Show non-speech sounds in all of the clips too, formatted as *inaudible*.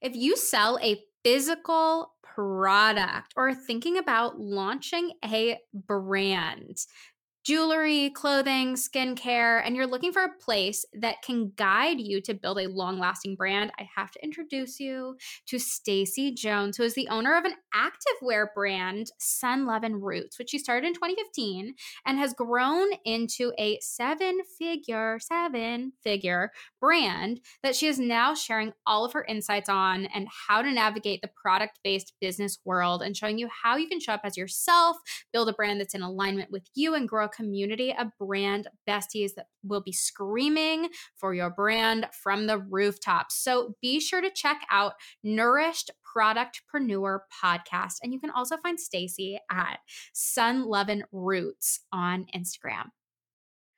If you sell a physical product or thinking about launching a brand, jewelry, clothing, skincare, and you're looking for a place that can guide you to build a long-lasting brand, I have to introduce you to Stacie Jones, who is the owner of an activewear brand, Sun Lovin' Roots, which she started in 2015 and has grown into a seven-figure, seven-figure brand that she is now sharing all of her insights on and how to navigate the product-based business world and showing you how you can show up as yourself, build a brand that's in alignment with you and grow a community of brand besties that will be screaming for your brand from the rooftops. So be sure to check out Nourished Product-Preneur podcast. And you can also find Stacie at Sun Lovin' Roots on Instagram.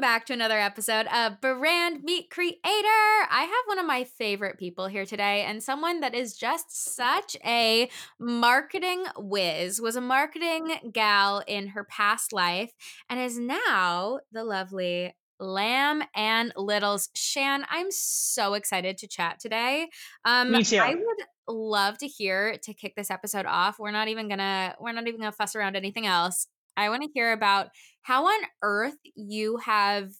Welcome back to another episode of Brand Meet Creator. I have one of my favorite people here today, and someone that is just such a marketing whiz, was a marketing gal in her past life, and is now the lovely Lamb and Littles. Shan, I'm so excited to chat today. Um, Me too. I would love to hear to kick this episode off. We're not even gonna we're not even gonna fuss around anything else. I want to hear about how on earth you have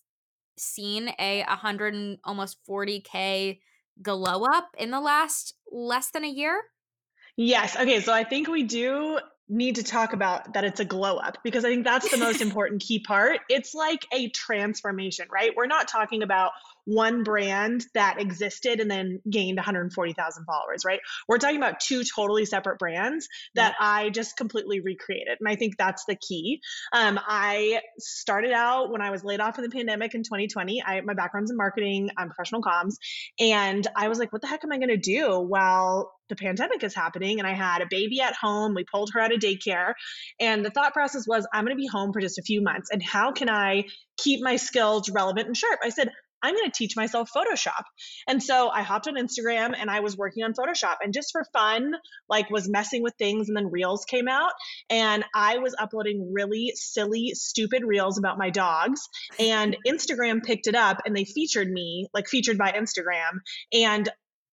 seen a 100 and almost 40k glow up in the last less than a year. Yes. Okay. So I think we do need to talk about that it's a glow up because I think that's the most *laughs* important key part. It's like a transformation, right? We're not talking about one brand that existed and then gained 140,000 followers, right? We're talking about two totally separate brands that yeah. I just completely recreated. And I think that's the key. Um, I started out when I was laid off in the pandemic in 2020. I, my background's in marketing, I'm professional comms. And I was like, what the heck am I going to do while the pandemic is happening and I had a baby at home. We pulled her out of daycare. And the thought process was, I'm going to be home for just a few months. And how can I keep my skills relevant and sharp? I said, I'm going to teach myself Photoshop. And so I hopped on Instagram and I was working on Photoshop and just for fun, like was messing with things and then reels came out and I was uploading really silly, stupid reels about my dogs and Instagram picked it up and they featured me, like featured by Instagram. And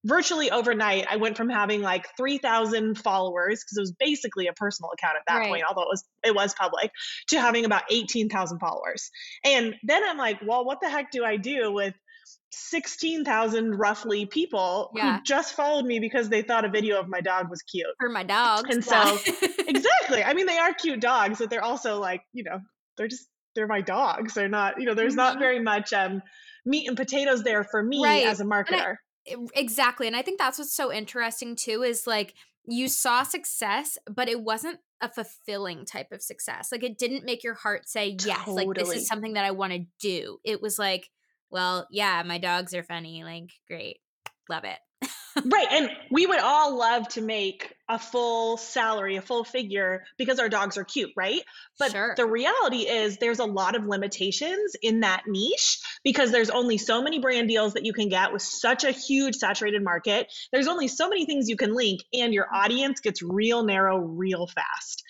virtually overnight i went from having like 3000 followers because it was basically a personal account at that right. point although it was it was public to having about 18000 followers and then i'm like well what the heck do i do with 16,000 roughly people yeah. who just followed me because they thought a video of my dog was cute. For my dog. And so, *laughs* exactly. I mean, they are cute dogs, but they're also like, you know, they're just, they're my dogs. They're not, you know, there's mm-hmm. not very much um, meat and potatoes there for me right. as a marketer. Exactly. And I think that's what's so interesting too is like you saw success, but it wasn't a fulfilling type of success. Like it didn't make your heart say, yes, totally. like this is something that I want to do. It was like, well, yeah, my dogs are funny. Like, great. Love it. Right. And we would all love to make a full salary, a full figure because our dogs are cute, right? But sure. the reality is there's a lot of limitations in that niche because there's only so many brand deals that you can get with such a huge saturated market. There's only so many things you can link and your audience gets real narrow real fast.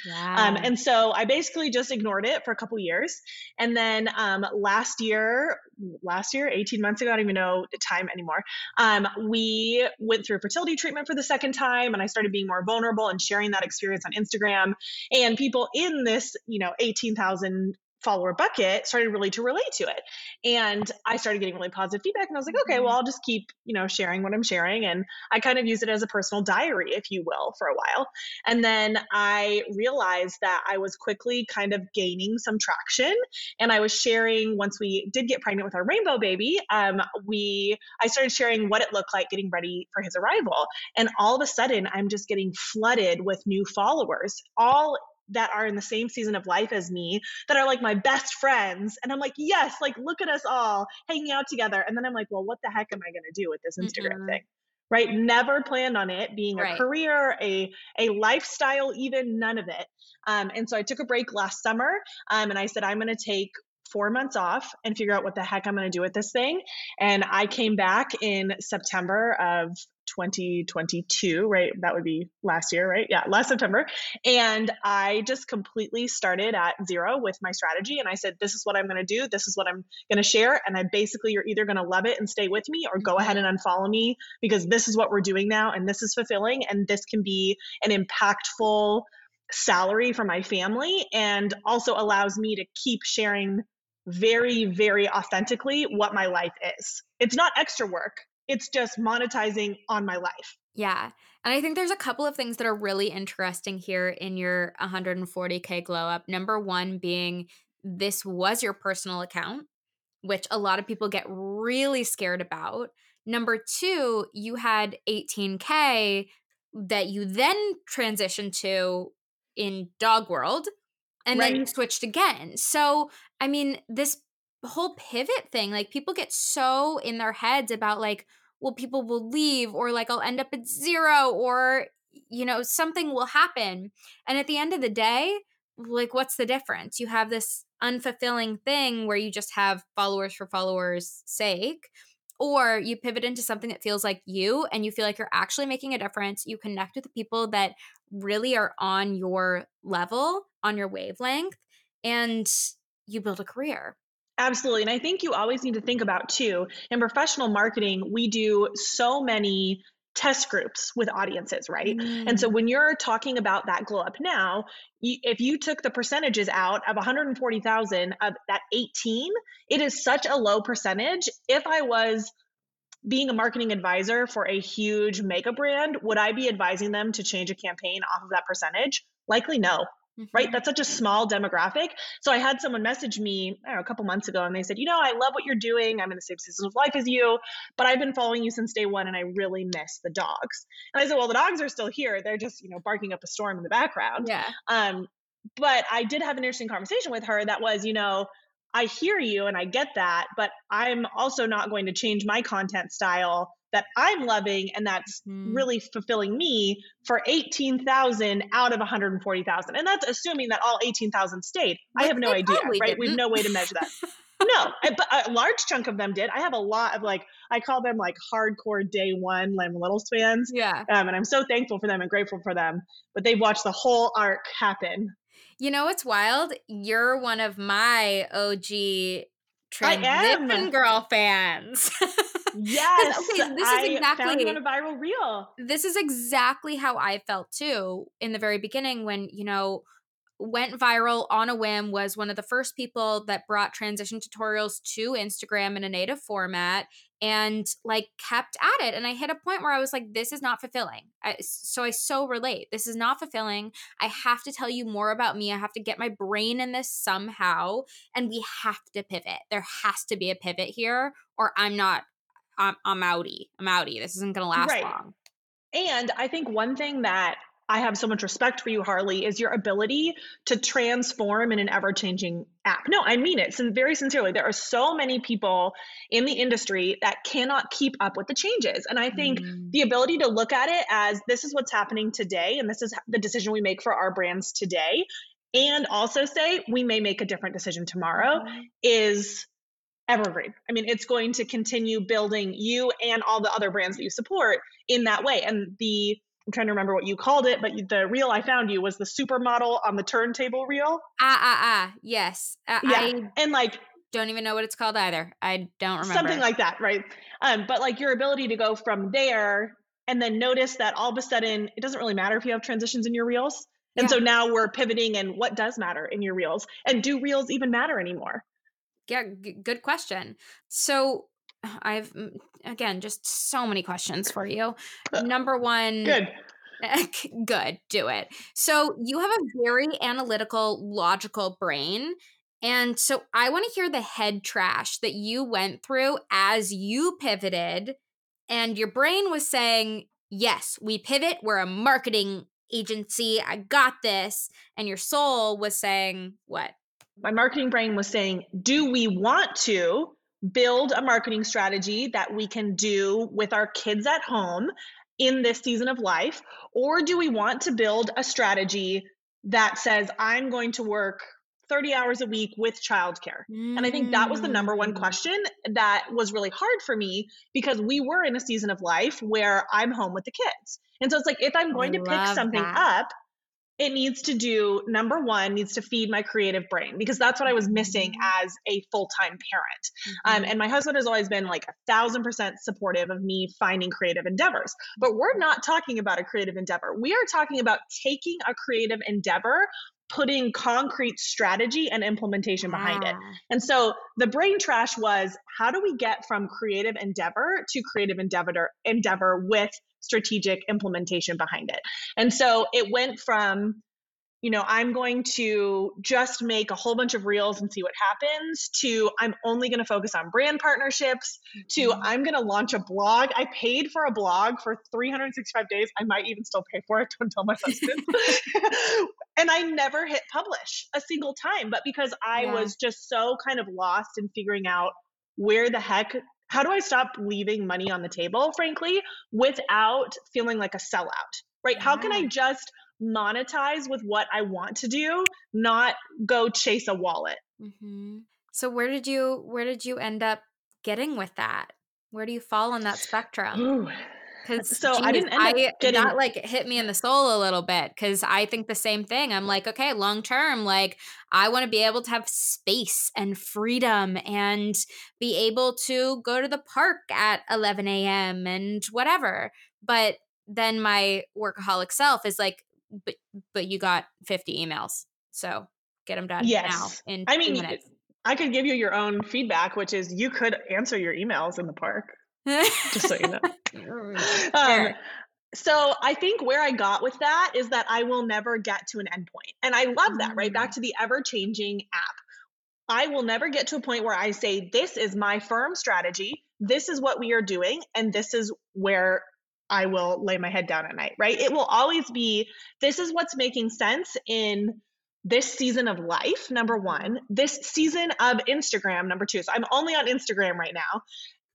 Um, and so I basically just ignored it for a couple years. And then um, last year, last year, 18 months ago, I don't even know the time anymore. Um, we went through fertility treatment for the second time and I started being more vulnerable and sharing that experience on Instagram. And people in this, you know, 18,000 follower bucket started really to relate to it. And I started getting really positive feedback and I was like, okay, well, I'll just keep, you know, sharing what I'm sharing. And I kind of use it as a personal diary, if you will, for a while. And then I realized that I was quickly kind of gaining some traction. And I was sharing once we did get pregnant with our rainbow baby, um, we I started sharing what it looked like getting ready for his arrival. And all of a sudden I'm just getting flooded with new followers, all that are in the same season of life as me that are like my best friends and i'm like yes like look at us all hanging out together and then i'm like well what the heck am i going to do with this instagram mm-hmm. thing right? Never planned on it being a Right. career, a a lifestyle, even none of it. Um, and so I took a break last summer, um, and I said I'm going to take four months off and figure out what the heck I'm going to do with this thing. And I came back in September of 2022, right? That would be last year, right? Yeah, last September. And I just completely started at zero with my strategy. And I said, this is what I'm going to do. This is what I'm going to share. And I basically, you're either going to love it and stay with me or go mm-hmm. ahead and unfollow me because this is what we're doing now. And this is fulfilling. And this can be an impactful salary for my family and also allows me to keep sharing very, very authentically what my life is. It's not extra work, it's just monetizing on my life. Yeah. And I think there's a couple of things that are really interesting here in your 140K glow up. Number one being this was your personal account, which a lot of people get really scared about. Number two, you had 18K that you then transitioned to in Dog World, and then you switched again. So, I mean, this whole pivot thing, like people get so in their heads about like, well, people will leave, or like I'll end up at zero, or you know, something will happen. And at the end of the day, like, what's the difference? You have this unfulfilling thing where you just have followers for followers' sake, or you pivot into something that feels like you and you feel like you're actually making a difference. You connect with the people that really are on your level, on your wavelength, and you build a career. Absolutely. And I think you always need to think about too, in professional marketing, we do so many test groups with audiences, right? And so mm. when you're talking about that glow up now, you, if you took the percentages out of 140,000 of that 18, it is such a low percentage. If I was being a marketing advisor for a huge mega brand, would I be advising them to change a campaign off of that percentage? Likely no right? Mhm. That's such a small demographic. So I had someone message me I don't know, a couple months ago and they said, you know, I love what you're doing. I'm in the same season of life as you, but I've been following you since day one and I really miss the dogs. And I said, well, the dogs are still here. They're just, you know, barking up a storm in the background. Yeah. Um, but I did have an interesting conversation with her that was, you know, I hear you and I get that, but I'm also not going to change my content style that I'm loving and that's Mm. really fulfilling me for 18,000 out of 140,000. And that's assuming that all 18,000 stayed. I have no idea, right? We have no way to measure that. no, *laughs* I- but a large chunk of them did. I have a lot of like, I call them like hardcore day one Lamb Littles fans. Yeah. Um, and I'm so thankful for them and grateful for them. But they've watched the whole arc happen. You know what's wild? You're one of my OG. Transition girl fans. Yes. *laughs* okay, this is I found exactly- on a viral reel. this is exactly how I felt too in the very beginning when, you know, went viral on a whim was one of the first people that brought transition tutorials to Instagram in a native format and like kept at it and I hit a point where I was like this is not fulfilling. I, so I so relate. This is not fulfilling. I have to tell you more about me. I have to get my brain in this somehow and we have to pivot. There has to be a pivot here or I'm not I'm, I'm outie. I'm outie. This isn't going to last Right. long. And I think one thing that I have so much respect for you, Harley, is your ability to transform in an ever changing app. No, I mean it sin- very sincerely. There are so many people in the industry that cannot keep up with the changes. And I think Mm. the ability to look at it as this is what's happening today, and this is the decision we make for our brands today, and also say we may make a different decision tomorrow Mhm. is evergreen. I mean, it's going to continue building you and all the other brands that you support in that way. And the I'm trying to remember what you called it, but the reel I found you was the supermodel on the turntable reel. Ah, ah, ah. Yes. Uh, Yeah. I And like don't even know what it's called either. I don't remember. something like that, right? Um, but like your ability to go from there and then notice that all of a sudden it doesn't really matter if you have transitions in your reels. And Yeah. so now we're pivoting and what does matter in your reels? And do reels even matter anymore? yeah, g- good question. So I've, again, just so many questions for you. Uh, Number one, Good. *laughs* good, do it. So you have a very analytical, logical brain. And so I want to hear the head trash that you went through as you pivoted, and your brain was saying, Yes, we pivot. We're a marketing agency. I got this. And your soul was saying, What? my marketing brain was saying, do we want to? Build a marketing strategy that we can do with our kids at home in this season of life? Or do we want to build a strategy that says, I'm going to work 30 hours a week with childcare? Mm. And I think that was the number one mm. question that was really hard for me because we were in a season of life where I'm home with the kids. And so it's like, if I'm going I to pick something that. up, it needs to do number one needs to feed my creative brain because that's what i was missing mm-hmm. as a full-time parent mm-hmm. um, and my husband has always been like a thousand percent supportive of me finding creative endeavors but we're not talking about a creative endeavor we are talking about taking a creative endeavor putting concrete strategy and implementation behind it. Ah. And so the brain trash was how do we get from creative endeavor to creative endeavor endeavor with strategic implementation behind it. And so it went from you know, I'm going to just make a whole bunch of reels and see what happens, to I'm only going to focus on brand partnerships, to mm-hmm. I'm going to launch a blog. I paid for a blog for 365 days. I might even still pay for it. *laughs* Don't tell my husband. *laughs* and I never hit publish a single time, but because I yeah. was just so kind of lost in figuring out where the heck how do I stop leaving money on the table, frankly, without feeling like a sellout, right? How can I just monetize with what I want to do, not go chase a wallet? Mm-hmm. So where did you where did you end up getting with that? Where do you fall on that spectrum? Ooh, because so geez, I didn't. I getting... that like hit me in the soul a little bit because I think the same thing. I'm like, okay, long term, like I want to be able to have space and freedom and be able to go to the park at 11 a.m. and whatever. But then my workaholic self is like, but but you got 50 emails, so get them done yes. now. In I mean, minutes. I could give you your own feedback, which is you could answer your emails in the park. Just so you know. *laughs* um, so I think where I got with that is that I will never get to an endpoint. And I love that, right? Back mm. to the ever changing app. I will never get to a point where I say, this is my firm strategy. This is what we are doing. And this is where I will lay my head down at night, right? It will always be, this is what's making sense in this season of life, number one, this season of Instagram, number two. So I'm only on Instagram right now.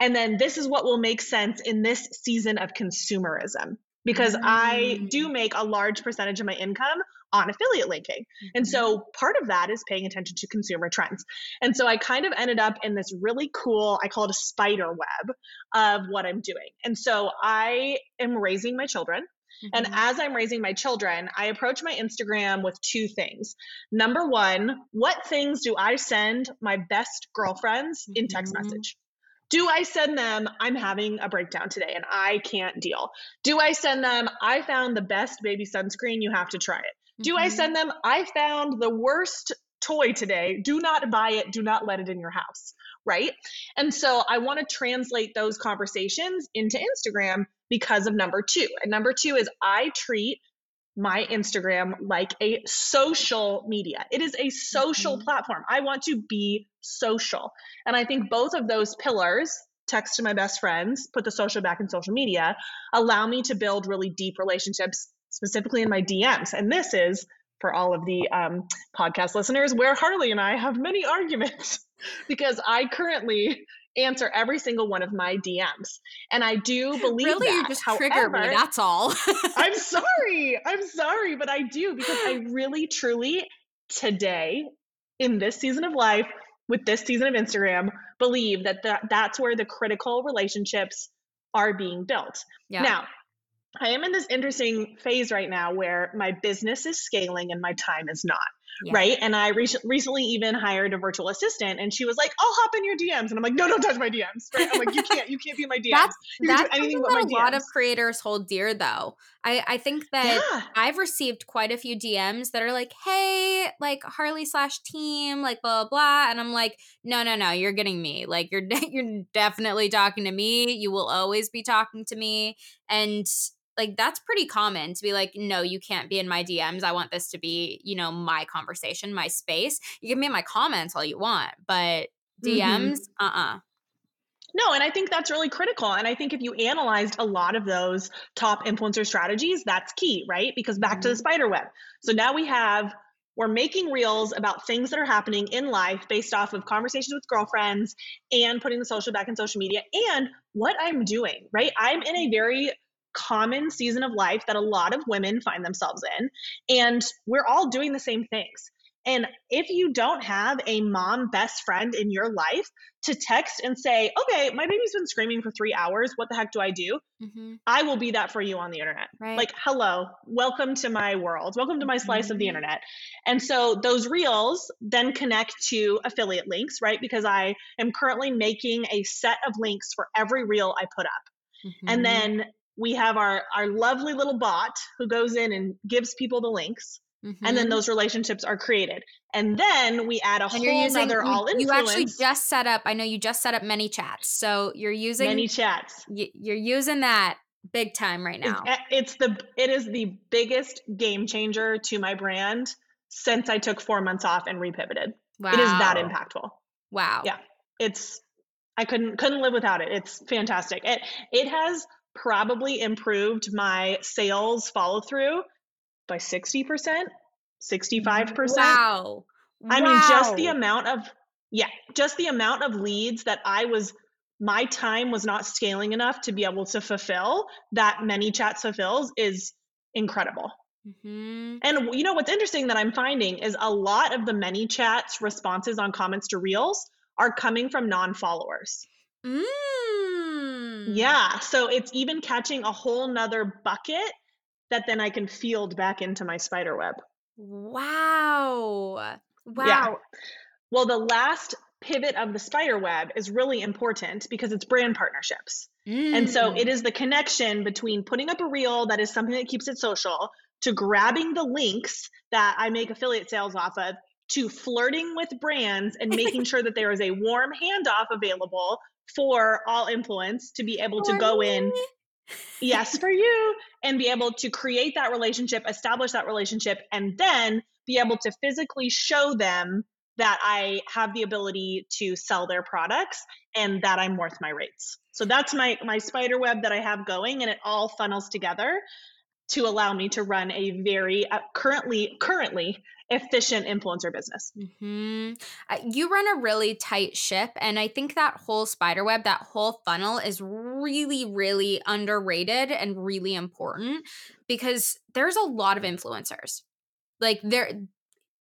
And then this is what will make sense in this season of consumerism because mm. I do mm. make a large percentage of my income on affiliate linking. Mm-hmm. And so part of that is paying attention to consumer trends. And so I kind of ended up in this really cool, I call it a spider web of what I'm doing. And so I am raising my children. Mm-hmm. And as I'm raising my children, I approach my Instagram with two things. Number one, what things do I send my best girlfriends in text mm-hmm. message? Do I send them, I'm having a breakdown today and I can't deal? Do I send them, I found the best baby sunscreen, you have to try it? Do mm-hmm. I send them, I found the worst toy today, do not buy it, do not let it in your house, right? And so I want to translate those conversations into Instagram because of number two. And number two is I treat my Instagram like a social media. It is a social mm-hmm. platform. I want to be social. And I think both of those pillars, text to my best friends, put the social back in social media, allow me to build really deep relationships, specifically in my DMs. And this is for all of the um, podcast listeners where Harley and I have many arguments *laughs* because I currently answer every single one of my DMs. And I do *laughs* believe really, that. you just However, trigger me. That's all. *laughs* I'm sorry. I'm sorry, but I do because I really, truly, today in this season of life, with this season of Instagram, believe that th- that's where the critical relationships are being built. Yeah. Now, I am in this interesting phase right now where my business is scaling and my time is not. Yeah. Right. And I re- recently even hired a virtual assistant and she was like, I'll hop in your DMs. And I'm like, no, don't touch my DMs. Right. I'm like, you can't, you can't be my DMs. *laughs* That's, you that's anything but my DMs. a lot of creators hold dear though. I, I think that yeah. I've received quite a few DMs that are like, hey, like Harley slash team, like blah, blah, blah. And I'm like, no, no, no, you're getting me. Like you're, *laughs* you're definitely talking to me. You will always be talking to me. And like that's pretty common to be like no you can't be in my dms i want this to be you know my conversation my space you can be in my comments all you want but dms mm-hmm. uh-uh no, and I think that's really critical. And I think if you analyzed a lot of those top influencer strategies, that's key, right? Because back mm-hmm. to the mm-hmm. spider web. So now we have we're making reels about things that are happening in life based off of conversations with girlfriends and putting the social back in social media and what I'm doing, right? I'm in a very common season of life that a lot of women find themselves in, and we're all doing the same things. And if you don't have a mom best friend in your life to text and say, okay, my baby's been screaming for three hours. What the heck do I do? Mm-hmm. I will be that for you on the internet. Right. Like, hello, welcome to my world. Welcome to my slice mm-hmm. of the mm-hmm. internet. And so those reels then connect to affiliate links, right? Because I am currently making a set of links for every reel I put up. Mm-hmm. And then we have our, our lovely little bot who goes in and gives people the links Mm-hmm. And then mm-hmm. those relationships are created. And then we add a and whole using, other all influence. You actually just set up, I know you just set up ManyChats So you're using ManyChats. You're using that big time right now. It's, it's the it is the biggest game changer to my brand since I took 4 months off and repivoted. Wow. It is that impactful. Wow. Yeah. It's I couldn't couldn't live without it. It's fantastic. It it has probably improved my sales follow through by 60%, 65%. Wow. I wow. mean, just the amount of, yeah, just the amount of leads that I was, my time was not scaling enough to be able to fulfill that ManyChats fulfills is incredible. Mm-hmm. And you know what's interesting that I'm finding is a lot of the ManyChats responses on comments to reels are coming from non-followers. Mm. Yeah. So it's even catching a whole nother bucket that then I can field back into my spider web. Wow. Wow. Yeah. Well, the last pivot of the spider web is really important because it's brand partnerships. Mm. And so it mm. the connection between putting up a reel that is something that keeps it social to grabbing the links that I make affiliate sales off of to flirting with brands and making *laughs* sure that there is a warm handoff available for all influence to be able to go in yes for *laughs* you and be able to create that relationship establish that relationship and then be able to physically show them that i have the ability to sell their products and that i'm worth my rates. So that's my my spider web that i have going and it all funnels together to allow me to run a very uh, currently currently efficient influencer business. Mm-hmm. Uh, you run a really tight ship, and I think that whole spider web, that whole funnel, is really, really underrated and really important because there's a lot of influencers. Like there,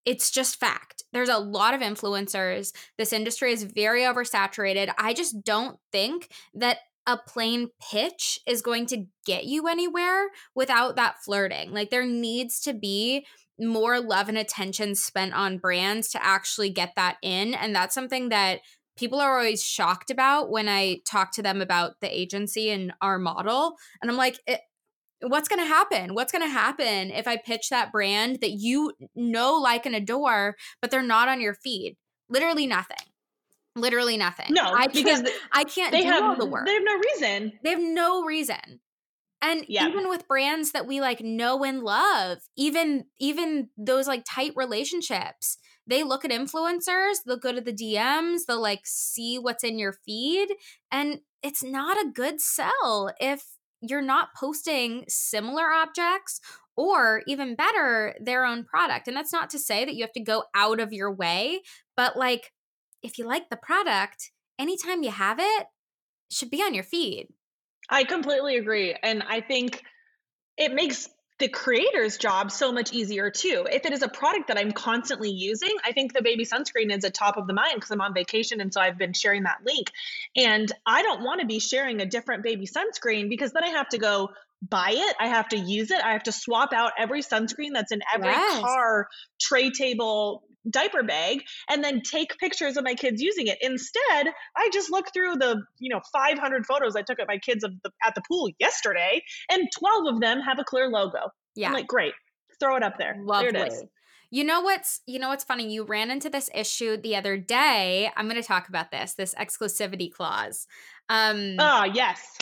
it's just fact. There's a lot of influencers. This industry is very oversaturated. I just don't think that a plain pitch is going to get you anywhere without that flirting. Like there needs to be more love and attention spent on brands to actually get that in. And that's something that people are always shocked about when I talk to them about the agency and our model. And I'm like, it, what's going to happen? What's going to happen if I pitch that brand that you know, like, and adore, but they're not on your feed? Literally nothing. Literally nothing. No, I because I can't they have all the work. They have no reason. They have no reason. And yeah. even with brands that we like know and love, even even those like tight relationships, they look at influencers, they'll go to the DMs, they'll like see what's in your feed, and it's not a good sell if you're not posting similar objects or even better their own product. And that's not to say that you have to go out of your way, but like if you like the product, anytime you have it, it should be on your feed. I completely agree. And I think it makes the creator's job so much easier too. If it is a product that I'm constantly using, I think the baby sunscreen is a top of the mind because I'm on vacation and so I've been sharing that link. And I don't want to be sharing a different baby sunscreen because then I have to go buy it, I have to use it, I have to swap out every sunscreen that's in every yes. car tray table diaper bag and then take pictures of my kids using it. Instead, I just look through the, you know, 500 photos I took of my kids of the, at the pool yesterday and 12 of them have a clear logo. Yeah. I'm like, great. Throw it up there. Lovely. There it is. You know what's you know what's funny? You ran into this issue the other day. I'm going to talk about this, this exclusivity clause. Um Oh, yes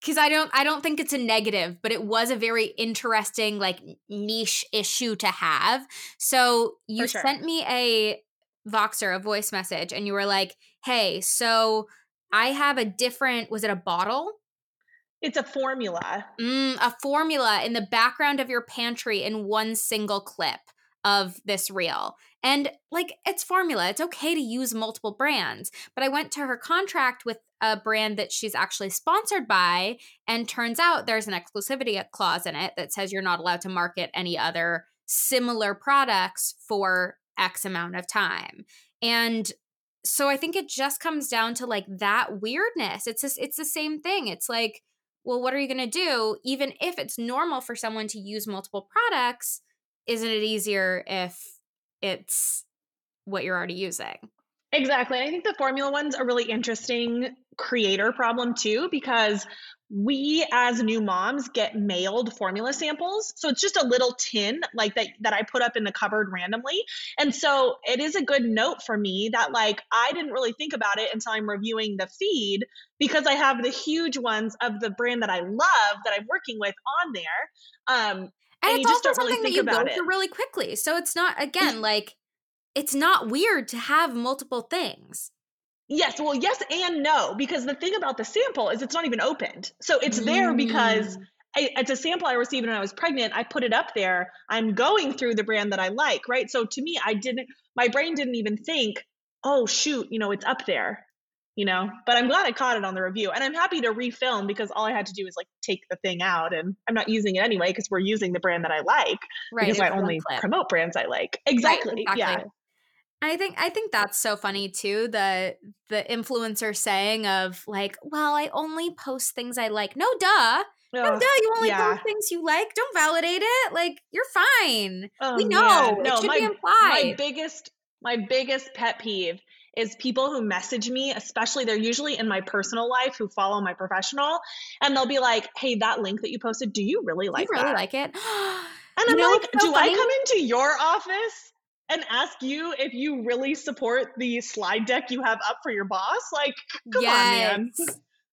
because I don't I don't think it's a negative, but it was a very interesting like niche issue to have. So you sure. sent me a Voxer, a voice message, and you were like, "Hey, so I have a different. Was it a bottle? It's a formula. Mm, a formula in the background of your pantry in one single clip. Of this reel. And like it's formula, it's okay to use multiple brands. But I went to her contract with a brand that she's actually sponsored by, and turns out there's an exclusivity clause in it that says you're not allowed to market any other similar products for X amount of time. And so I think it just comes down to like that weirdness. It's just, it's the same thing. It's like, well, what are you going to do? Even if it's normal for someone to use multiple products, isn't it easier if it's what you're already using? Exactly. I think the formula one's a really interesting creator problem too, because we as new moms get mailed formula samples so it's just a little tin like that that i put up in the cupboard randomly and so it is a good note for me that like i didn't really think about it until i'm reviewing the feed because i have the huge ones of the brand that i love that i'm working with on there um and, and it's also something really that you go through really quickly so it's not again like it's not weird to have multiple things Yes, well, yes and no, because the thing about the sample is it's not even opened. So it's there because mm. I, it's a sample I received when I was pregnant. I put it up there. I'm going through the brand that I like, right? So to me, I didn't, my brain didn't even think, oh, shoot, you know, it's up there, you know? But I'm glad I caught it on the review. And I'm happy to refilm because all I had to do is like take the thing out and I'm not using it anyway because we're using the brand that I like. Right. Because I only promote brands I like. Exactly. Right, exactly. Yeah. I think I think that's so funny too. The the influencer saying of like, well, I only post things I like. No, duh. No, duh. You only yeah. post things you like. Don't validate it. Like you're fine. Oh, we know. Man. No, it should my, be implied. My biggest my biggest pet peeve is people who message me, especially they're usually in my personal life who follow my professional, and they'll be like, "Hey, that link that you posted, do you really like? You really that? like it?" *gasps* and I'm like, so "Do funny? I come into your office and ask you if you really support the slide deck you have up for your boss. Like, come yes. on,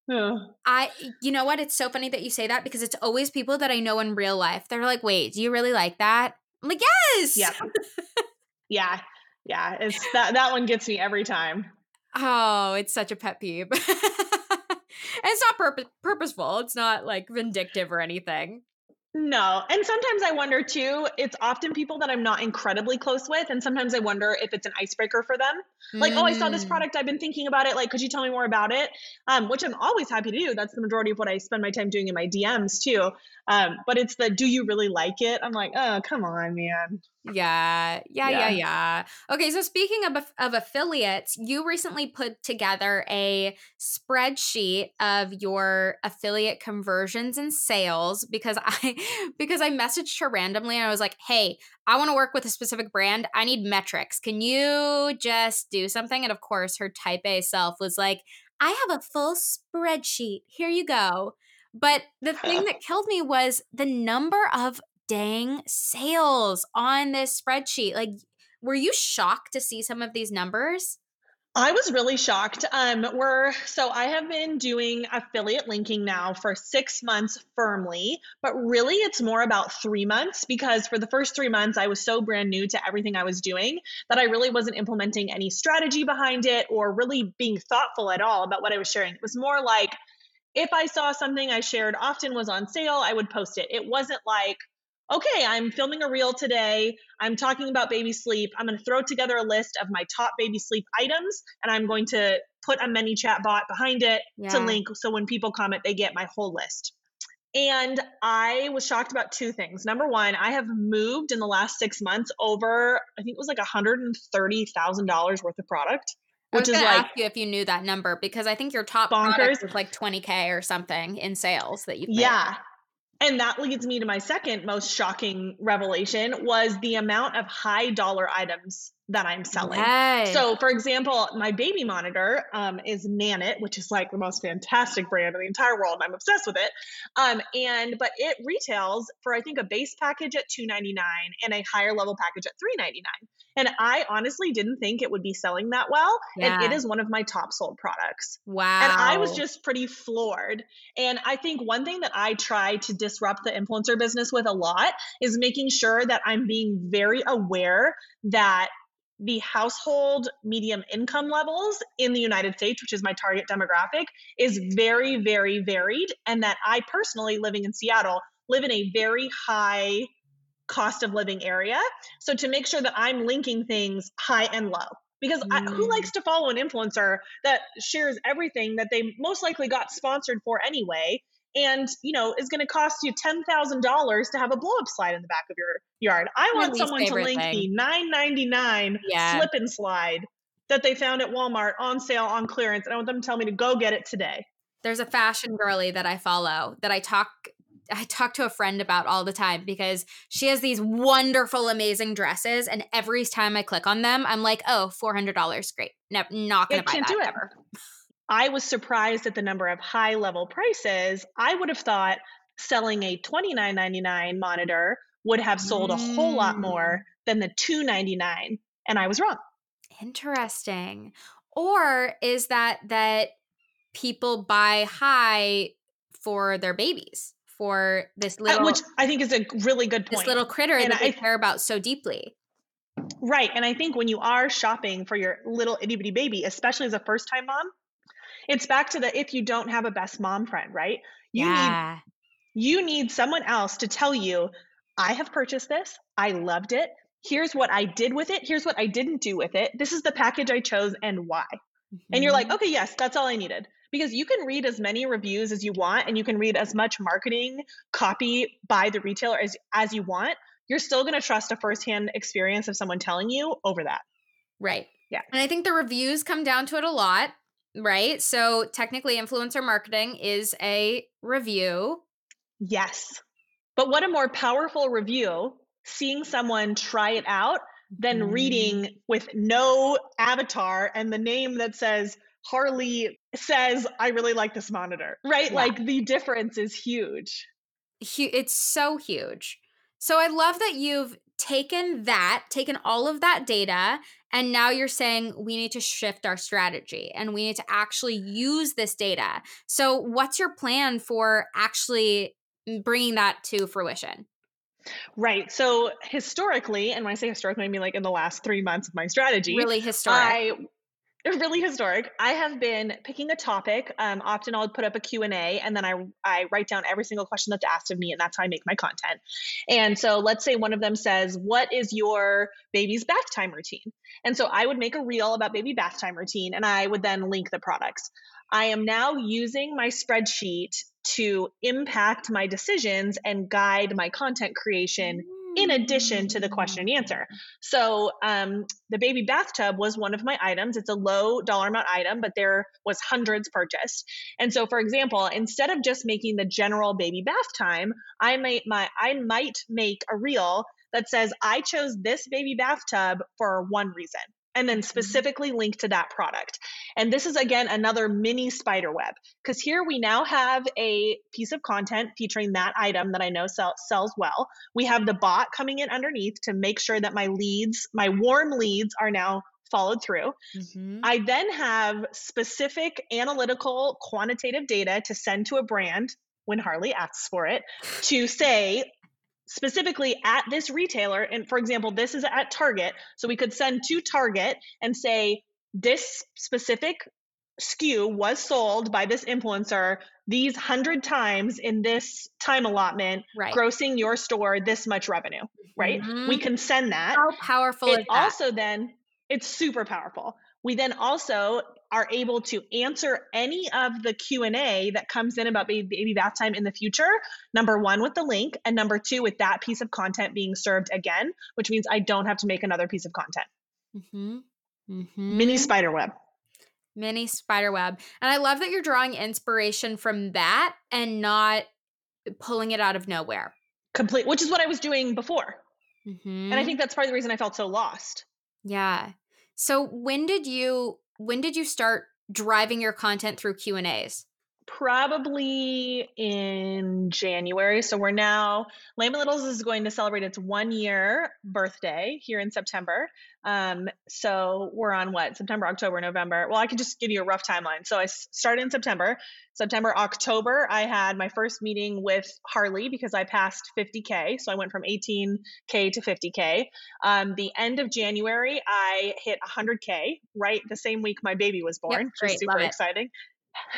man. *laughs* I, you know what? It's so funny that you say that because it's always people that I know in real life. They're like, wait, do you really like that? I'm like, yes. Yeah. yeah. Yeah. It's that, that one gets me every time. Oh, it's such a pet peeve. *laughs* it's not purpose purposeful. It's not like vindictive or anything. No. And sometimes I wonder too, it's often people that I'm not incredibly close with. And sometimes I wonder if it's an icebreaker for them. Like, mm. oh, I saw this mm. product. I've been thinking about it. Like, could you tell me more about it? Um, which I'm always happy to do. That's the majority of what I spend my time doing in my DMs too. Um, but it's the do you really like it? I'm like, oh, come on, man. Yeah, yeah, yeah, yeah. yeah. Okay, so speaking of of affiliates, you recently put together a spreadsheet of your affiliate conversions and sales because I *laughs* because I messaged her randomly and I was like, "Hey, I want to work with a specific brand. I need metrics. Can you just do something?" And of course, her type A self was like, "I have a full spreadsheet. Here you go." But the thing *laughs* that killed me was the number of dang sales on this spreadsheet. Like, were you shocked to see some of these numbers? I was really shocked. Um, we're so I have been doing affiliate linking now for six months firmly, but really it's more about three months because for the first three months I was so brand new to everything I was doing that I really wasn't implementing any strategy behind it or really being thoughtful at all about what I was sharing. It was more like if I saw something I shared often was on sale, I would post it. It wasn't like, okay, I'm filming a reel today. I'm talking about baby sleep. I'm going to throw together a list of my top baby sleep items and I'm going to put a ManyChat bot behind it yeah. to link so when people comment, they get my whole list. And I was shocked about two things. Number one, I have moved in the last six months over, I think it was like $130,000 worth of product. Which is like ask you if you knew that number because I think your top bonkers is like 20k or something in sales that you yeah and that leads me to my second most shocking revelation was the amount of high dollar items that I'm selling. So, for example, my baby monitor um, is Nanit, which is like the most fantastic brand in the entire world. I'm obsessed with it. Um, and but it retails for I think a base package at $2.99 and a higher level package at $3.99. And I honestly didn't think it would be selling that well. Yeah. And it is one of my top sold products. Wow. And I was just pretty floored. And I think one thing that I try to disrupt the influencer business with a lot is making sure that I'm being very aware that the household medium income levels in the United States, which is my target demographic, is very, very varied. And that I personally, living in Seattle, live in a very high cost of living area. So to make sure that I'm linking things high and low. Because I, who Mm. likes to follow an influencer that shares everything that they most likely got sponsored for anyway, and you know is going to cost you ten thousand dollars to have a blow up slide in the back of your yard? I want someone to link the nine ninety nine Yeah. slip and slide that they found at Walmart on sale on clearance, and I want them to tell me to go get it today. There's a fashion girly that I follow that I talk I talk to a friend about all the time because she has these wonderful, amazing dresses, and every time I click on them, I'm like, "Oh, four hundred dollars, great! No, not gonna buy it. I can't that do it. ever." I was surprised at the number of high level prices. I would have thought selling a $29.99 monitor would have sold a whole lot Mm. more than the 299. And I was wrong. Interesting. Or is that that people buy high for their babies for this Uh, little Which I think is a really good point. this little critter And that they I- care about so deeply? Right. And I think when you are shopping for your little itty bitty baby, especially as a first time mom, it's back to the if you don't have a best mom friend, right? You need yeah. you need someone else to tell you, I have purchased this. I loved it. Here's what I did with it. Here's what I didn't do with it. This is the package I chose and why. And you're like, Mhm. okay, yes, that's all I needed. Because you can read as many reviews as you want and you can read as much marketing copy by the retailer as, as you want. You're still going to trust a firsthand experience of someone telling you over that. Right. Yeah. And I think the reviews come down to it a lot, right? So technically, influencer marketing is a review. Yes. But what a more powerful review seeing someone try it out than Mhm. reading with no avatar and the name that says Harley says, I really like this monitor, right? Yeah. Like the difference is huge. It's so huge. So I love that you've taken that, taken all of that data, and now you're saying we need to shift our strategy and we need to actually use this data. So, what's your plan for actually bringing that to fruition? Right. So historically, and when I say historically, I mean like in the last three months of my strategy, Really historic. I really historic. I have been picking a topic. Um, often I'll put up a Q and A, and then I I write down every single question that's asked of me, and that's how I make my content. And so let's say one of them says, "What is your baby's bath time routine?" And so I would make a reel about baby bath time routine, and I would then link the products. I am now using my spreadsheet to impact my decisions and guide my content creation in addition to the question and answer. So um, the baby bathtub was one of my items. It's a low dollar amount item, but there was hundreds purchased. And so, for example, instead of just making the general baby bath time, I might my I might make a reel that says I chose this baby bathtub for one reason. And then specifically link to that product. And this is again another mini spider web because here we now have a piece of content featuring that item that I know sell, sells well. We have the bot coming in underneath to make sure that my leads, my warm leads, are now followed through. Mhm. I then have specific analytical quantitative data to send to a brand when Harley asks for it to say specifically at this retailer and for example this is at Target so we could send to Target and say this specific SKU was sold by this influencer these 100 times in this time allotment right. grossing your store this much revenue right Mhm. we can send that How powerful it is that? also then it's super powerful we then also are able to answer any of the q&a that comes in about baby, baby bath time in the future number one with the link and number two with that piece of content being served again which means i don't have to make another piece of content mm-hmm. mini Mhm. spider web mini spider web. And I love that you're drawing inspiration from that and not pulling it out of nowhere. complete which is what i was doing before Mhm. and i think that's part of the reason i felt so lost yeah. So when did you when did you start driving your content through Q&As? Probably in January. So we're now, Lamb Littles is going to celebrate its one year birthday here in September. Um, so we're on what, September, October, November. Well, I can just give you a rough timeline. So I started in September. September, October, I had my first meeting with Harley because I passed 50K. So I went from 18K to 50K. Um, the end of January, I hit 100K, right? The same week my baby was born, which great, was super exciting.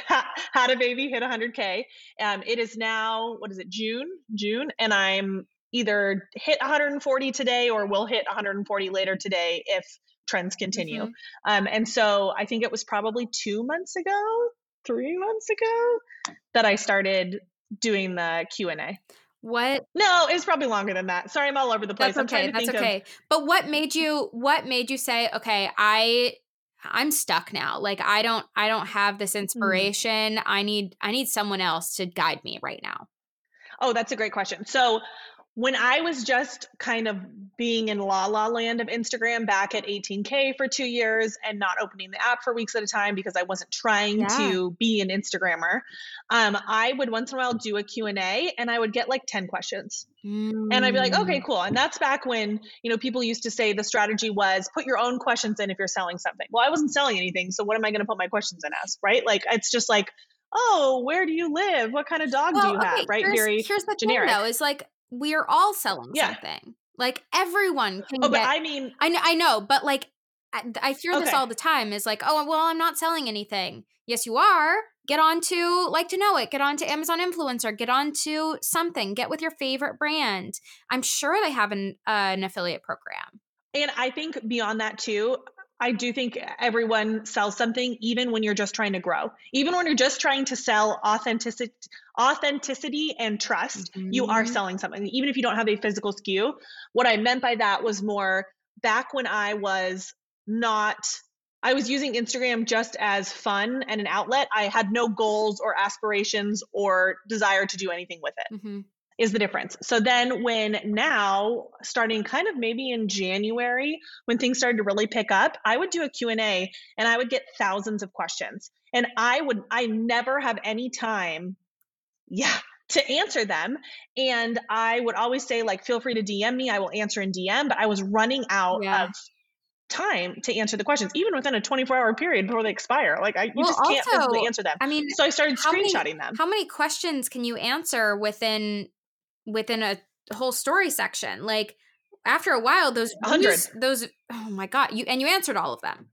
*laughs* had a baby hit 100k um, it is now what is it june june and i'm either hit 140 today or we'll hit 140 later today if trends continue. Mm-hmm. Um, and so I think it was probably two months ago, three months ago that I started doing the Q&A. What? No, it's probably longer than that. Sorry, I'm all over the place. That's okay. That's okay. Of- but what made you? What made you say, okay, I I'm stuck now. Like I don't I don't have this mm-hmm. inspiration. Mm. I need I need someone else to guide me right now. Oh, that's a great question. So when I was just kind of being in la la land of Instagram back at 18K for two years and not opening the app for weeks at a time because I wasn't trying yeah. to be an Instagrammer, um, I would once in a while do a Q&A and I would get like 10 questions. Mm. And I'd be like, okay, cool. And that's back when, you know, people used to say the strategy was put your own questions in if you're selling something. Well, I wasn't selling anything. So what am I going to put my questions in as, right? Like, it's just like, oh, where do you live? What kind of dog well, do you okay, have? Right? Here's, Very here's the generic. thing though, is like we're all selling yeah. something. Like everyone can. Oh, get, but I mean, I know, I know, but like, I, I hear okay. this all the time. Is like, oh, well, I'm not selling anything. Yes, you are. Get on to like to know it. Get on to Amazon influencer. Get on to something. Get with your favorite brand. I'm sure they have an uh, an affiliate program. And I think beyond that too, I do think everyone sells something, even when you're just trying to grow. Even when you're just trying to sell authenticity, authenticity and trust, mm-hmm. you are mm-hmm. selling something, even if you don't have a physical SKU. What I meant by that was more back when I was not. I was using Instagram just as fun and an outlet. I had no goals or aspirations or desire to do anything with it. Mm-hmm is the difference. So then when now starting kind of maybe in January when things started to really pick up, I would do a Q&A and I would get thousands of questions. And I would I never have any time yeah, to answer them and I would always say like feel free to DM me, I will answer in DM, but I was running out yeah. of time to answer the questions, even within a 24 hour period before they expire. Like I, you well, just can't also, physically answer them. I mean, so I started screenshotting many, them. How many questions can you answer within within a whole story section. Like after a while, those views, those oh my god, you and you answered all of them.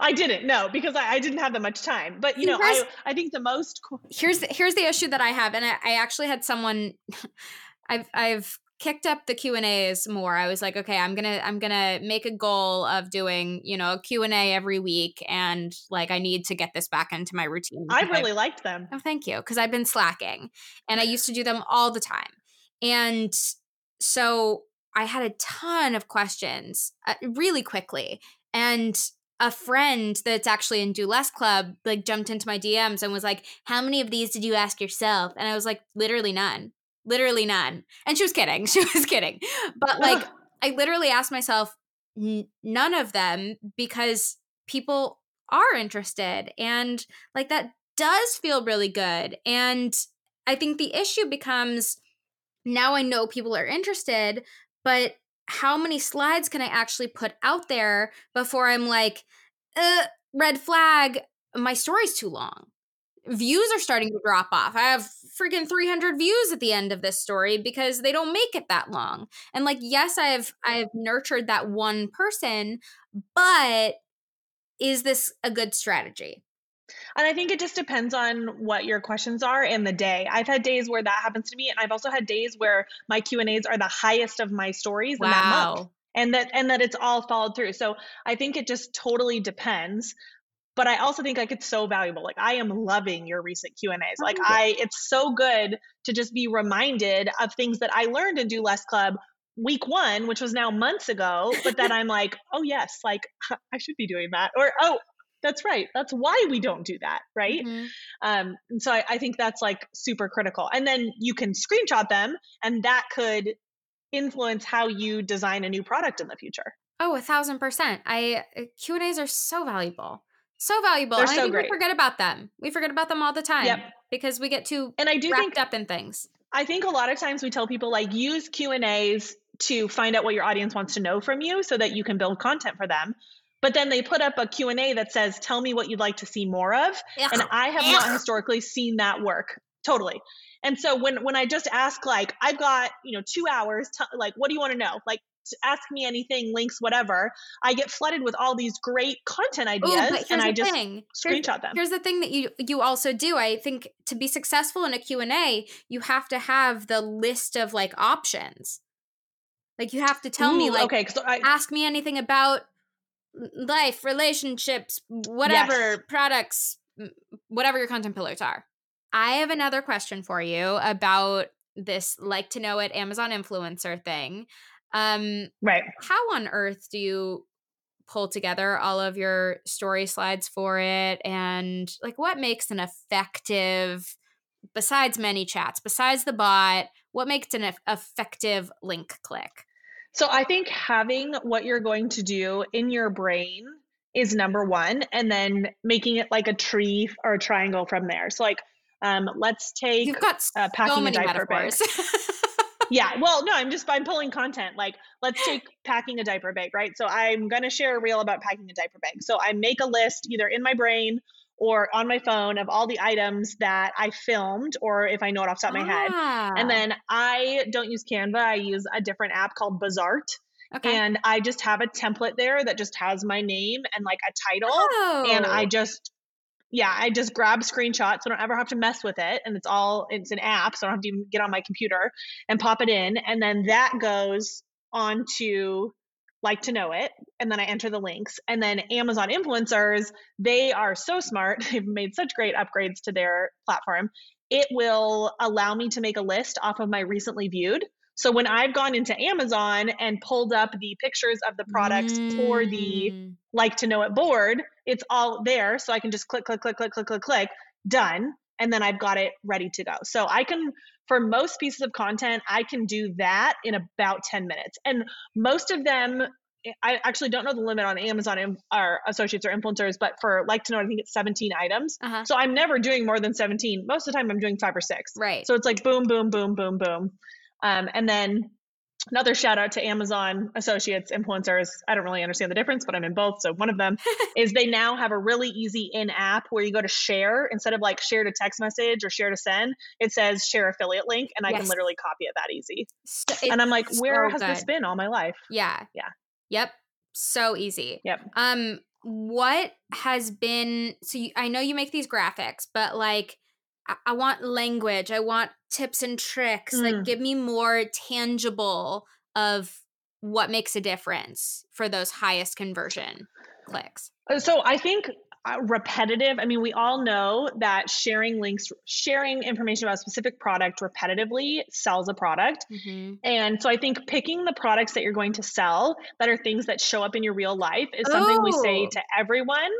I didn't no because I, I didn't have that much time. But you know, I I think the most here's the, here's the issue that I have, and I, I actually had someone. *laughs* I've I've kicked up the q and a's more i was like okay i'm gonna i'm gonna make a goal of doing you know a q&a every week and like i need to get this back into my routine i really I, liked them oh thank you because i've been slacking and i used to do them all the time and so I had a ton of questions uh, really quickly. And a friend that's actually in Do Less Club like jumped into my DMs and was like, How many of these did you ask yourself? And I was like, Literally none. Literally none. And she was kidding. *laughs* She was kidding. But like, I literally asked myself, none of them because people are interested. And like, that does feel really good. And I think the issue becomes now I know people are interested, but how many slides can I actually put out there before I'm like, uh, red flag, my story's too long. Views are starting to drop off. I have freaking 300 views at the end of this story because they don't make it that long. And like yes, I have I've nurtured that one person, but is this a good strategy? And I think it just depends on what your questions are in the day. I've had days where that happens to me, and I've also had days where my Q and A's are the highest of my stories wow. in that month, and that and that it's all followed through. So I think it just totally depends. But I also think like it's so valuable. Like I am loving your recent Q and A's. Like I, it's so good to just be reminded of things that I learned in Do Less Club week one, which was now months ago, but that I'm like, oh yes, like *laughs* I should be doing that. Or oh, that's right. That's why we don't do that, right? Mm-hmm. Um, and so I, I think that's like super critical. And then you can screenshot them, and that could influence how you design a new product in the future. Oh, a thousand percent. I uh, Q and A's are so valuable, so valuable. They're and so I think great. we forget about them. We forget about them all the time yep. because we get too and I do wrapped think, up in things. I think a lot of times we tell people like use Q and A's to find out what your audience wants to know from you, so that you can build content for them but then they put up a q&a that says tell me what you'd like to see more of. And i have not historically seen that work. Totally. And so when when i just ask like i've got you know two hours like what do you want to know? Like ask me anything links whatever i get flooded with all these great content ideas Ooh, and i just thing. screenshot here's, them. here's the thing that you you also do i think to be successful in a q&a you have to have the list of like options. Like you have to tell me like okay, I ask me anything about life, relationships, whatever, Yes. products, whatever your content pillars are. I have another question for you about this like to know it Amazon influencer thing. Um right. how on earth do you pull together all of your story slides for it and like what makes an effective besides ManyChats besides the bot what makes an effective link click So I think having what you're going to do in your brain is number one, and then making it like a tree or a triangle from there. So like, um, let's take you've got so uh, packing a many diaper bag. *laughs* yeah well no i'm just i'm pulling content like let's take packing a diaper bag right so i'm going to share a reel about packing a diaper bag so i make a list either in my brain or on my phone of all the items that i filmed or if i know it off the top of my head Ah, and then i don't use canva i use a different app called Bazaart okay. and i just have a template there that just has my name and like a title oh. and I just yeah, I just grab screenshots. So I don't ever have to mess with it. And it's all it's an app, so I don't have to even get on my computer and pop it in. And then that goes on to like to know it. And then I enter the links. And then Amazon influencers, they are so smart. *laughs* They've made such great upgrades to their platform. It will allow me to make a list off of my recently viewed. So when I've gone into Amazon and pulled up the pictures of the products for the Mm. like to know it board, it's all there. So I can just click, click, click, click, click, click, click, done. And then I've got it ready to go. So I can, for most pieces of content, I can do that in about 10 minutes. And most of them, I actually don't know the limit on Amazon or associates or influencers, but for like to know, I think it's 17 items. uh-huh. So I'm never doing more than 17. Most of the time I'm doing five or six. right So it's like boom, boom, boom, boom, boom. Um, and then another shout out to Amazon associates, influencers. I don't really understand the difference, but I'm in both. So one of them *laughs* is they now have a really easy in app where you go to share instead of like share to text message or share to send. It says share affiliate link, and I can literally copy it that easy. So- and I'm like, where so has this been all my life? Yeah. Yeah. Yep. So easy. Yep. Um, what has been so you, I know you make these graphics, but like I, I want language, I want tips and tricks. Like Mm. give me more tangible of what makes a difference for those highest conversion clicks. Uh, So I think uh, repetitive. I mean, we all know that sharing links, sharing information about a specific product repetitively sells a product. Mm-hmm. And so I think picking the products that you're going to sell that are things that show up in your real life is something we say Oh. to everyone.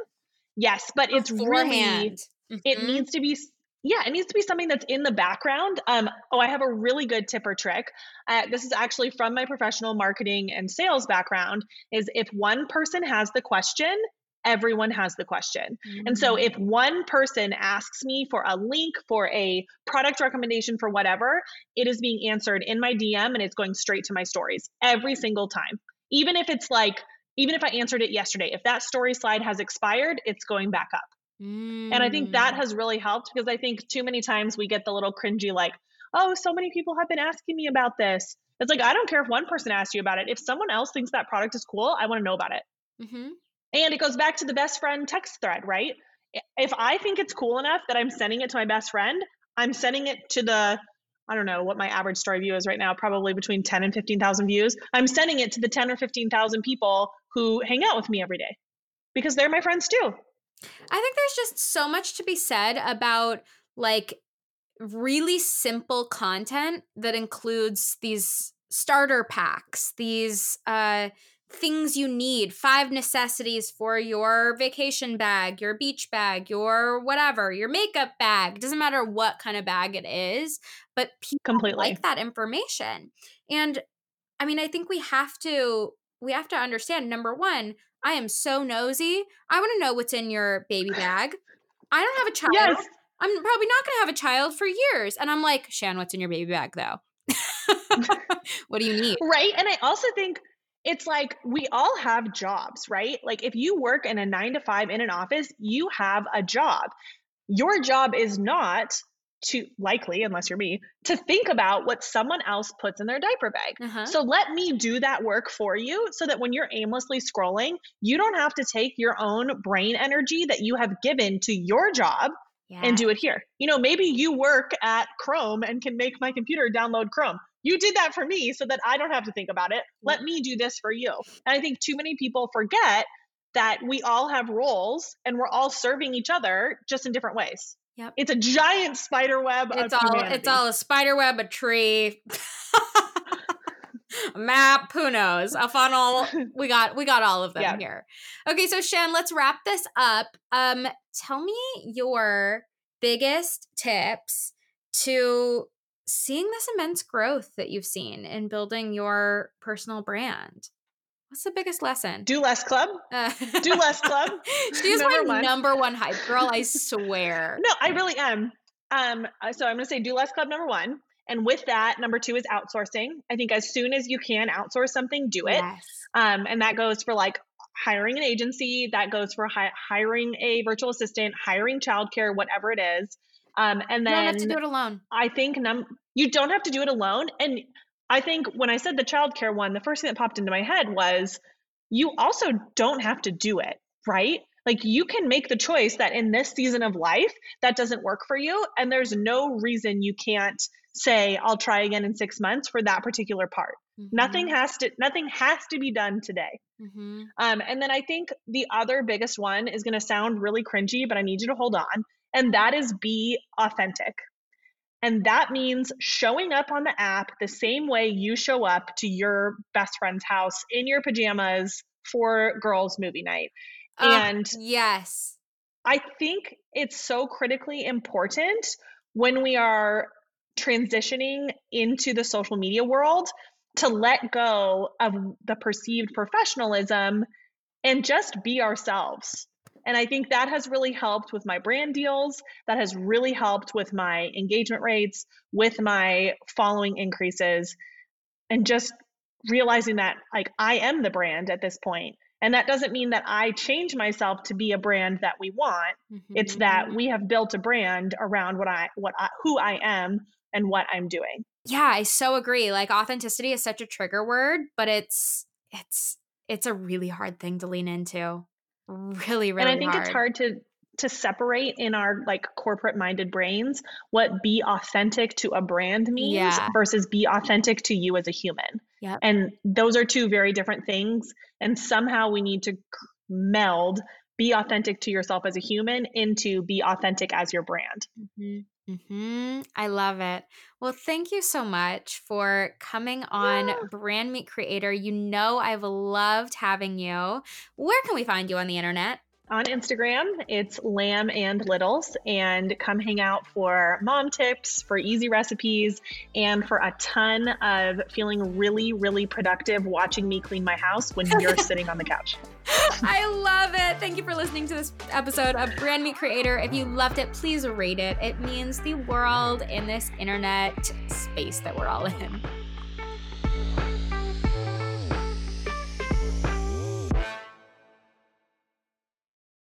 Yes, but it's really Beforehand. it needs to be yeah it needs to be something that's in the background. Um oh i have a really good tip or trick. Uh, this is actually from my professional marketing and sales background is if one person has the question everyone has the question. And so Mm. if one person asks me for a link for a product recommendation for whatever it is being answered in my dm and it's going straight to my stories every single time. Even if it's like even if i answered it yesterday if that story slide has expired it's going back up and I think that Mm. has really helped because I think too many times we get the little cringy, like, oh, so many people have been asking me about this. It's like, I don't care if one person asked you about it. If someone else thinks that product is cool, I want to know about it. Mhm. And it goes back to the best friend text thread, right? If I think it's cool enough that I'm sending it to my best friend, I'm sending it to the, I don't know what my average story view is right now, probably between 10 and 15,000 views. I'm sending it to the 10 or 15,000 people who hang out with me every day because they're my friends too. I think there's just so much to be said about like really simple content that includes these starter packs, these uh things you need, five necessities for your vacation bag, your beach bag, your whatever, your makeup bag. Doesn't matter what kind of bag it is, but people Completely. like that information. And I mean, I think we have to we have to understand number 1, I am so nosy. I want to know what's in your baby bag. I don't have a child. Yes. I'm probably not going to have a child for years. And I'm like, Shan, what's in your baby bag though? *laughs* what do you need? Right. And I also think it's like we all have jobs, right? Like if you work in a nine to five in an office, you have a job. Your job is not to likely, unless you're me, to think about what someone else puts in their diaper bag. Uh-huh. So let me do that work for you so that when you're aimlessly scrolling, you don't have to take your own brain energy that you have given to your job yeah. and do it here. You know, maybe you work at Chrome and can make my computer download Chrome. you did that for me so that I don't have to think about it. Let me do this for you. And I think too many people forget that we all have roles and we're all serving each other just in different ways. Yep. It's a giant spider web it's all humanity. it's all a spider web, a tree, *laughs* a map, who knows, a funnel. We *laughs* got we got all of them Yeah. here. Okay, so Shan, let's wrap this up. Um, tell me your biggest tips to seeing this immense growth that you've seen in building your personal brand. What's the biggest lesson? do less club. Uh, do less club. *laughs* she is my Number one. number one hype girl. I swear. *laughs* No, I really am. Um, uh, so I'm going to say do less club number one. And with that, number two is outsourcing. I think as soon as you can outsource something, do it. Yes. Um, and that goes for like hiring an agency, that goes for hi- hiring a virtual assistant, hiring childcare, whatever it is. Um, and You don't have to do it alone. I think num- you don't have to do it alone. And I think when I said the childcare one, the first thing that popped into my head was you also don't have to do it, right? Like you can make the choice that in this season of life, that doesn't work for you. And there's no reason you can't say, I'll try again in six months for that particular part. Nothing has to nothing has to be done today. Mm-hmm. Um, and then I think the other biggest one is going to sound really cringy, but I need you to hold on. And that is be authentic. And that means showing up on the app the same way you show up to your best friend's house in your pajamas for girls' movie night. And yes. I think it's so critically important when we are transitioning into the social media world to let go of the perceived professionalism and just be ourselves. And I think that has really helped with my brand deals. That has really helped with my engagement rates, with my following increases, and just realizing that like I am the brand at this point. And that doesn't mean that I change myself to be a brand that we want. It's Mm-hmm. that we have built a brand around what I what I, who I am and what I'm doing. Yeah, I so agree. Like authenticity is such a trigger word, but it's it's it's a really hard thing to lean into. Really, really and I think it's hard to to separate in our like corporate minded brains what be authentic to a brand means Yeah. versus be authentic to you as a human. Yep. And those are two very different things and somehow we need to meld be authentic to yourself as a human into be authentic as your brand. Mm-hmm. Hmm I love it. Well, thank you so much for coming on Yeah. Brand Meet Creator. You know I've loved having you. Where can we find you on the internet? On Instagram, it's Lamb and Littles, and come hang out for mom tips, for easy recipes, and for a ton of feeling really, really productive watching me clean my house when you're *laughs* sitting on the couch. *laughs* I love it. Thank you for listening to this episode of Brand Meet Creator. If you loved it, please rate it. It means the world in this internet space that we're all in.